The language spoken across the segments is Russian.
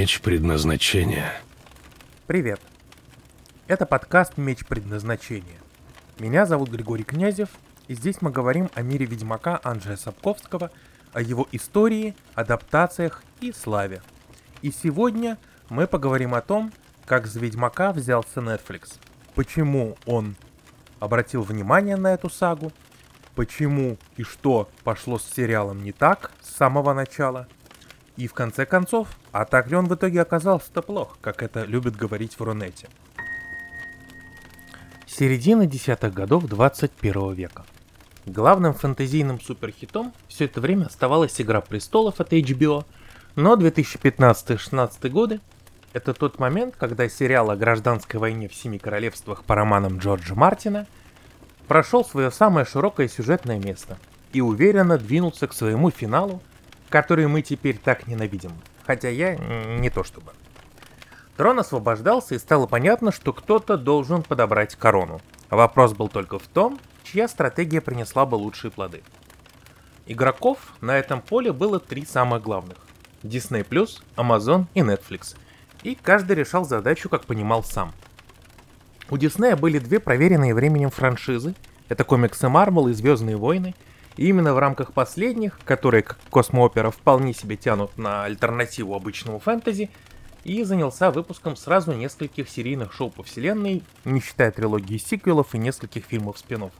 Меч предназначения. Привет. Это подкаст «Меч предназначения». Меня зовут Григорий Князев, и здесь мы говорим о мире Ведьмака Анджея Сапковского, о его истории, адаптациях и славе. И сегодня мы поговорим о том, как за Ведьмака взялся Netflix, почему он обратил внимание на эту сагу, почему и что пошло с сериалом не так с самого начала – и в конце концов, а так ли он в итоге оказался-то плох, как это любят говорить в Рунете? Середина десятых годов 21 века. Главным фэнтезийным суперхитом все это время оставалась «Игра престолов» от HBO, но 2015-16 годы — это тот момент, когда сериал о гражданской войне в Семи Королевствах по романам Джорджа Мартина прошел свое самое широкое сюжетное место и уверенно двинулся к своему финалу который мы теперь так ненавидим. Хотя я не то чтобы. Трон освобождался и стало понятно, что кто-то должен подобрать корону. Вопрос был только в том, чья стратегия принесла бы лучшие плоды. Игроков на этом поле было три самых главных. Disney+, Amazon и Netflix. И каждый решал задачу, как понимал сам. У Disney были две проверенные временем франшизы. Это комиксы Marvel и Звездные войны – и именно в рамках последних, которые как космоопера вполне себе тянут на альтернативу обычному фэнтези, и занялся выпуском сразу нескольких серийных шоу по вселенной, не считая трилогии сиквелов и нескольких фильмов спин -оффов.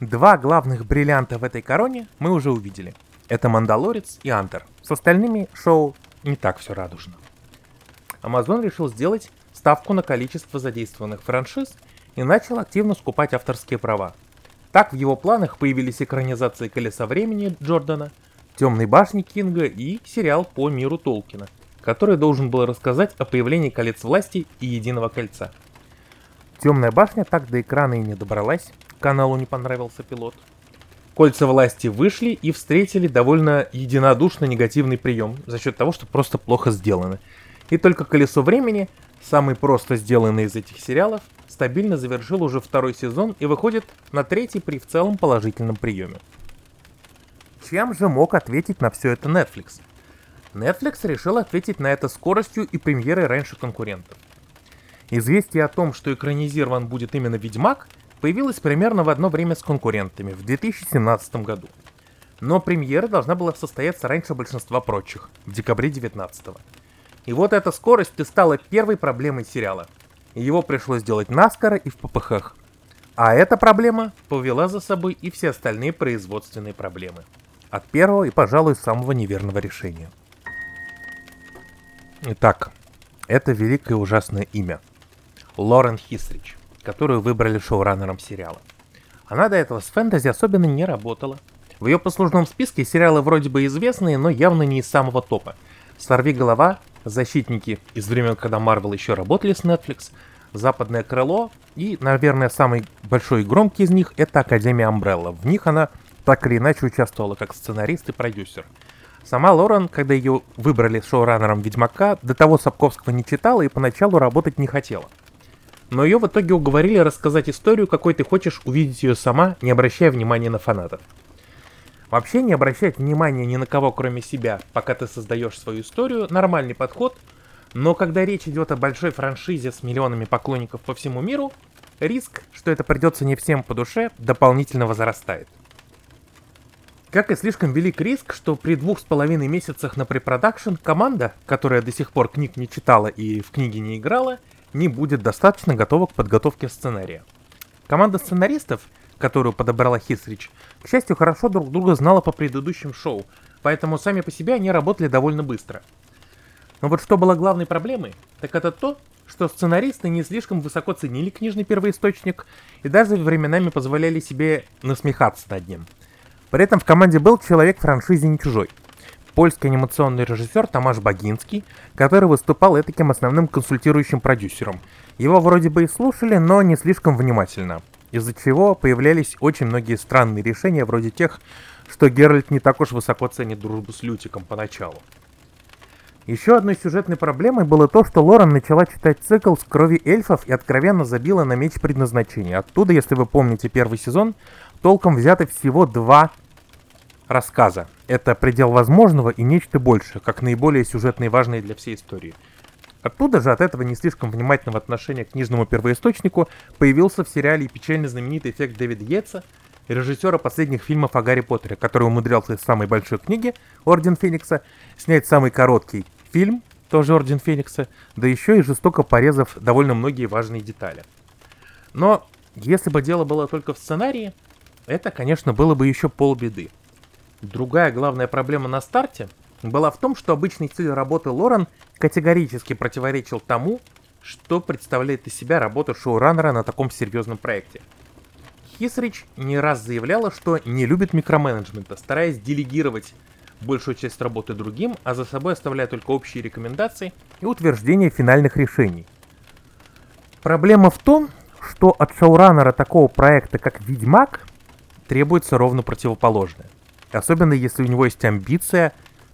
Два главных бриллианта в этой короне мы уже увидели. Это «Мандалорец» и «Антер». С остальными шоу не так все радужно. Amazon решил сделать ставку на количество задействованных франшиз и начал активно скупать авторские права, так в его планах появились экранизации «Колеса времени» Джордана, «Темной башни» Кинга и сериал по миру Толкина, который должен был рассказать о появлении колец власти и Единого кольца. «Темная башня» так до экрана и не добралась, каналу не понравился пилот. Кольца власти вышли и встретили довольно единодушно негативный прием за счет того, что просто плохо сделаны. И только «Колесо времени», самый просто сделанный из этих сериалов, стабильно завершил уже второй сезон и выходит на третий при в целом положительном приеме. Чем же мог ответить на все это Netflix? Netflix решил ответить на это скоростью и премьерой раньше конкурентов. Известие о том, что экранизирован будет именно Ведьмак, появилось примерно в одно время с конкурентами в 2017 году. Но премьера должна была состояться раньше большинства прочих, в декабре 2019. И вот эта скорость и стала первой проблемой сериала – его пришлось делать наскоро и в ППХ. А эта проблема повела за собой и все остальные производственные проблемы. От первого и, пожалуй, самого неверного решения. Итак, это великое и ужасное имя. Лорен Хисрич, которую выбрали шоураннером сериала. Она до этого с фэнтези особенно не работала. В ее послужном списке сериалы вроде бы известные, но явно не из самого топа. «Сорви голова», «Защитники» из времен, когда Marvel еще работали с Netflix, «Западное крыло» и, наверное, самый большой и громкий из них — это «Академия Umbrella». В них она так или иначе участвовала как сценарист и продюсер. Сама Лорен, когда ее выбрали шоураннером Ведьмака, до того Сапковского не читала и поначалу работать не хотела. Но ее в итоге уговорили рассказать историю, какой ты хочешь увидеть ее сама, не обращая внимания на фанатов. Вообще не обращать внимания ни на кого, кроме себя, пока ты создаешь свою историю, нормальный подход, но когда речь идет о большой франшизе с миллионами поклонников по всему миру, риск, что это придется не всем по душе, дополнительно возрастает. Как и слишком велик риск, что при двух с половиной месяцах на препродакшн команда, которая до сих пор книг не читала и в книги не играла, не будет достаточно готова к подготовке сценария. Команда сценаристов — которую подобрала Хисрич, к счастью, хорошо друг друга знала по предыдущим шоу, поэтому сами по себе они работали довольно быстро. Но вот что было главной проблемой, так это то, что сценаристы не слишком высоко ценили книжный первоисточник и даже временами позволяли себе насмехаться над ним. При этом в команде был человек франшизе не чужой. Польский анимационный режиссер Тамаш Богинский, который выступал этаким основным консультирующим продюсером. Его вроде бы и слушали, но не слишком внимательно из-за чего появлялись очень многие странные решения, вроде тех, что Геральт не так уж высоко ценит дружбу с Лютиком поначалу. Еще одной сюжетной проблемой было то, что Лорен начала читать цикл с крови эльфов и откровенно забила на меч предназначения. Оттуда, если вы помните первый сезон, толком взяты всего два рассказа. Это предел возможного и нечто большее, как наиболее сюжетные и важные для всей истории. Оттуда же от этого не слишком внимательного отношения к книжному первоисточнику появился в сериале печально знаменитый эффект Дэвида Йетса, режиссера последних фильмов о Гарри Поттере, который умудрялся из самой большой книги «Орден Феникса» снять самый короткий фильм, тоже «Орден Феникса», да еще и жестоко порезав довольно многие важные детали. Но если бы дело было только в сценарии, это, конечно, было бы еще полбеды. Другая главная проблема на старте была в том, что обычный стиль работы Лорен категорически противоречил тому, что представляет из себя работа шоураннера на таком серьезном проекте. Хисрич не раз заявляла, что не любит микроменеджмента, стараясь делегировать большую часть работы другим, а за собой оставляя только общие рекомендации и утверждение финальных решений. Проблема в том, что от шоураннера такого проекта, как «Ведьмак», требуется ровно противоположное. Особенно если у него есть амбиция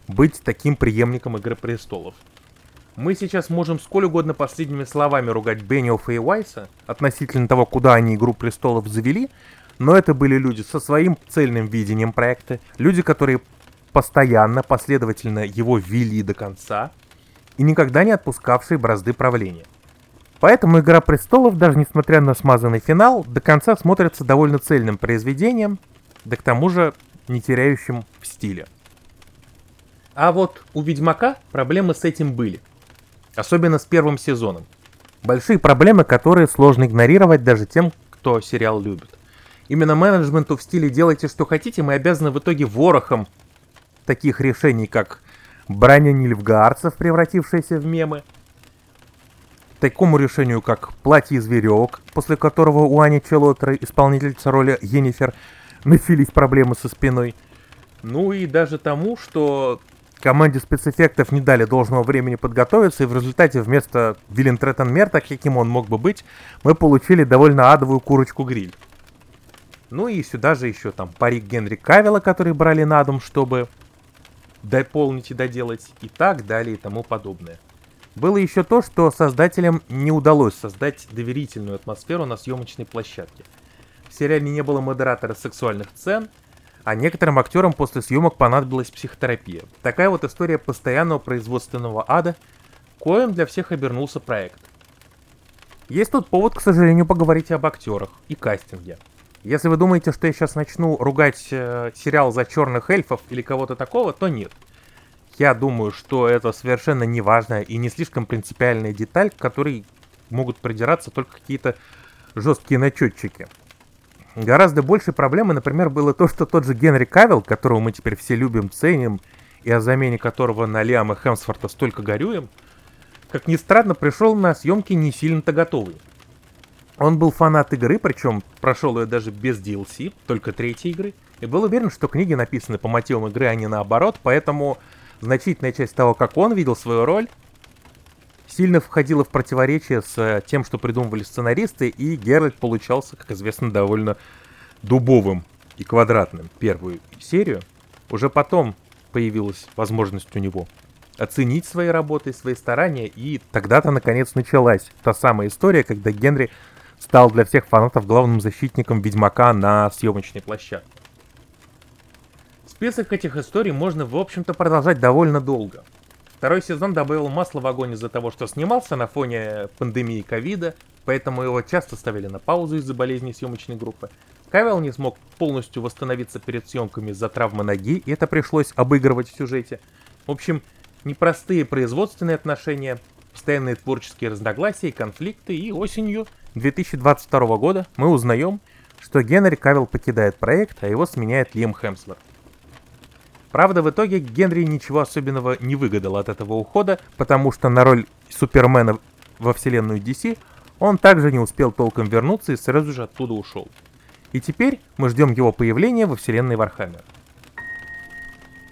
быть таким преемником Игры Престолов. Мы сейчас можем сколь угодно последними словами ругать Бенниофа и Уайса относительно того, куда они Игру Престолов завели, но это были люди со своим цельным видением проекта, люди, которые постоянно, последовательно его вели до конца и никогда не отпускавшие бразды правления. Поэтому «Игра престолов», даже несмотря на смазанный финал, до конца смотрится довольно цельным произведением, да к тому же не теряющим в стиле. А вот у «Ведьмака» проблемы с этим были. Особенно с первым сезоном. Большие проблемы, которые сложно игнорировать даже тем, кто сериал любит. Именно менеджменту в стиле «делайте, что хотите» мы обязаны в итоге ворохом таких решений, как броня нильфгаарцев, превратившаяся в мемы, такому решению, как «Платье из веревок», после которого у Ани Челотры, исполнительница роли Енифер, начались проблемы со спиной. Ну и даже тому, что команде спецэффектов не дали должного времени подготовиться, и в результате вместо Виллен Треттенмерта, каким он мог бы быть, мы получили довольно адовую курочку-гриль. Ну и сюда же еще там парик Генри Кавилла, который брали на дом, чтобы дополнить и доделать, и так далее и тому подобное. Было еще то, что создателям не удалось создать доверительную атмосферу на съемочной площадке. В сериале не было модератора сексуальных сцен, а некоторым актерам после съемок понадобилась психотерапия. Такая вот история постоянного производственного ада, коим для всех обернулся проект. Есть тут повод, к сожалению, поговорить об актерах и кастинге. Если вы думаете, что я сейчас начну ругать э, сериал за черных эльфов или кого-то такого, то нет. Я думаю, что это совершенно неважная и не слишком принципиальная деталь, к которой могут придираться только какие-то жесткие начетчики. Гораздо больше проблемы, например, было то, что тот же Генри Кавилл, которого мы теперь все любим, ценим, и о замене которого на Лиама Хемсфорта столько горюем, как ни странно, пришел на съемки не сильно-то готовый. Он был фанат игры, причем прошел ее даже без DLC, только третьей игры, и был уверен, что книги написаны по мотивам игры, а не наоборот, поэтому значительная часть того, как он видел свою роль, сильно входила в противоречие с э, тем, что придумывали сценаристы, и Геральт получался, как известно, довольно дубовым и квадратным первую серию. Уже потом появилась возможность у него оценить свои работы, свои старания, и тогда-то наконец началась та самая история, когда Генри стал для всех фанатов главным защитником Ведьмака на съемочной площадке. Список этих историй можно, в общем-то, продолжать довольно долго. Второй сезон добавил масло в огонь из-за того, что снимался на фоне пандемии ковида, поэтому его часто ставили на паузу из-за болезни съемочной группы. Кавел не смог полностью восстановиться перед съемками из-за травмы ноги, и это пришлось обыгрывать в сюжете. В общем, непростые производственные отношения, постоянные творческие разногласия и конфликты, и осенью 2022 года мы узнаем, что Генри Кавилл покидает проект, а его сменяет Лим Хемсворт. Правда, в итоге Генри ничего особенного не выгадал от этого ухода, потому что на роль Супермена во вселенную DC он также не успел толком вернуться и сразу же оттуда ушел. И теперь мы ждем его появления во вселенной Вархаммер.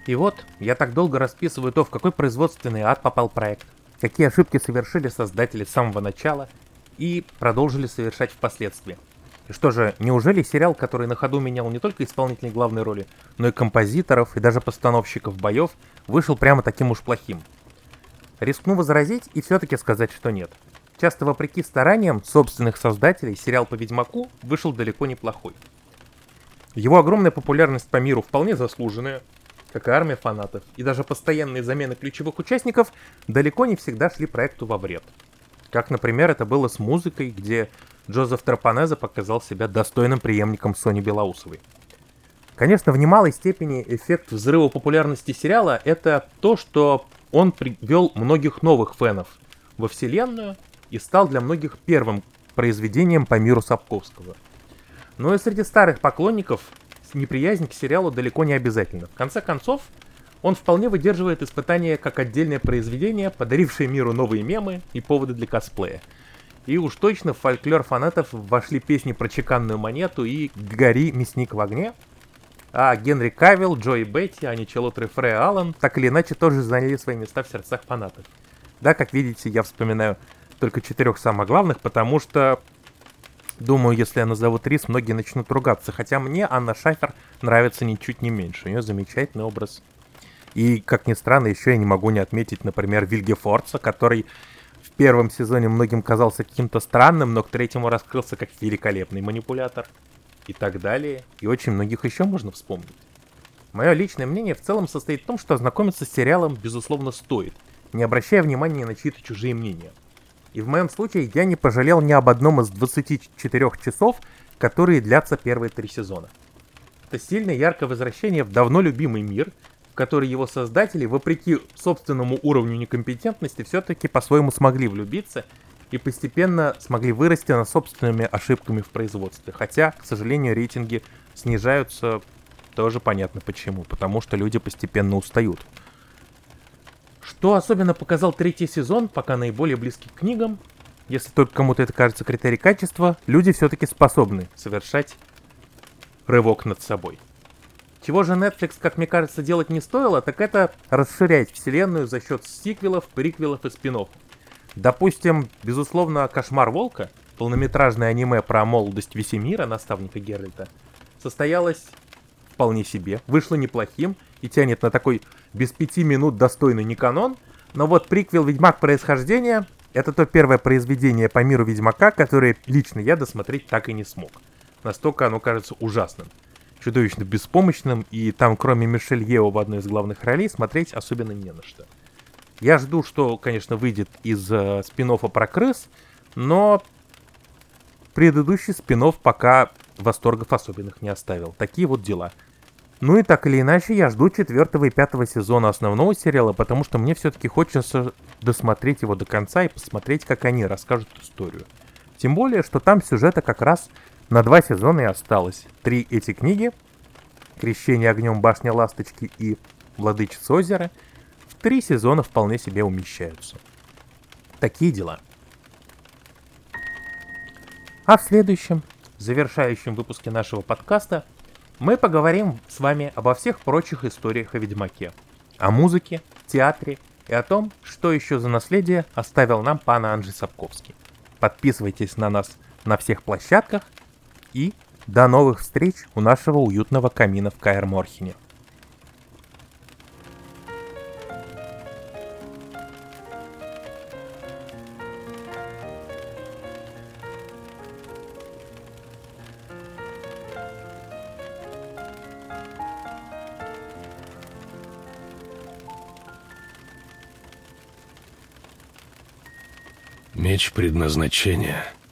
И вот, я так долго расписываю то, в какой производственный ад попал проект, какие ошибки совершили создатели с самого начала и продолжили совершать впоследствии. Что же, неужели сериал, который на ходу менял не только исполнителей главной роли, но и композиторов и даже постановщиков боев, вышел прямо таким уж плохим? Рискну возразить и все-таки сказать, что нет. Часто вопреки стараниям собственных создателей, сериал по Ведьмаку вышел далеко неплохой. Его огромная популярность по миру вполне заслуженная, как и армия фанатов, и даже постоянные замены ключевых участников далеко не всегда шли проекту во вред. Как, например, это было с музыкой, где Джозеф Тропанеза показал себя достойным преемником Сони Белоусовой. Конечно, в немалой степени эффект взрыва популярности сериала это то, что он привел многих новых фенов во вселенную и стал для многих первым произведением по миру Сапковского. Но и среди старых поклонников неприязнь к сериалу далеко не обязательно. В конце концов, он вполне выдерживает испытания как отдельное произведение, подарившее миру новые мемы и поводы для косплея. И уж точно в фольклор фанатов вошли песни про чеканную монету и «Гори, мясник в огне», а Генри Кавилл, Джои Бетти, Аничелот Рефре Аллен так или иначе тоже заняли свои места в сердцах фанатов. Да, как видите, я вспоминаю только четырех самых главных, потому что, думаю, если я назову Трис, многие начнут ругаться. Хотя мне Анна Шафер нравится ничуть не меньше. У нее замечательный образ. И, как ни странно, еще я не могу не отметить, например, Вильге Форца, который первом сезоне многим казался каким-то странным, но к третьему раскрылся как великолепный манипулятор. И так далее. И очень многих еще можно вспомнить. Мое личное мнение в целом состоит в том, что ознакомиться с сериалом, безусловно, стоит, не обращая внимания на чьи-то чужие мнения. И в моем случае я не пожалел ни об одном из 24 часов, которые длятся первые три сезона. Это сильное яркое возвращение в давно любимый мир, в который его создатели, вопреки собственному уровню некомпетентности, все-таки по-своему смогли влюбиться и постепенно смогли вырасти над собственными ошибками в производстве. Хотя, к сожалению, рейтинги снижаются, тоже понятно почему, потому что люди постепенно устают. Что особенно показал третий сезон, пока наиболее близкий к книгам, если только кому-то это кажется критерий качества, люди все-таки способны совершать рывок над собой. Чего же Netflix, как мне кажется, делать не стоило, так это расширять вселенную за счет сиквелов, приквелов и спин Допустим, безусловно, «Кошмар Волка», полнометражное аниме про молодость Весемира, наставника Геральта, состоялось вполне себе, вышло неплохим и тянет на такой без пяти минут достойный не канон, но вот приквел «Ведьмак. Происхождение» — это то первое произведение по миру Ведьмака, которое лично я досмотреть так и не смог. Настолько оно кажется ужасным, чудовищно беспомощным, и там, кроме Мишель Ео в одной из главных ролей, смотреть особенно не на что. Я жду, что, конечно, выйдет из э, спин про крыс, но предыдущий спин пока восторгов особенных не оставил. Такие вот дела. Ну и так или иначе, я жду четвертого и пятого сезона основного сериала, потому что мне все-таки хочется досмотреть его до конца и посмотреть, как они расскажут историю. Тем более, что там сюжета как раз на два сезона и осталось. Три эти книги «Крещение огнем башня ласточки» и «Владычица озера» в три сезона вполне себе умещаются. Такие дела. А в следующем, завершающем выпуске нашего подкаста, мы поговорим с вами обо всех прочих историях о Ведьмаке. О музыке, театре и о том, что еще за наследие оставил нам пан Анджей Сапковский. Подписывайтесь на нас на всех площадках и до новых встреч у нашего уютного камина в Каэр Морхене. Меч предназначения —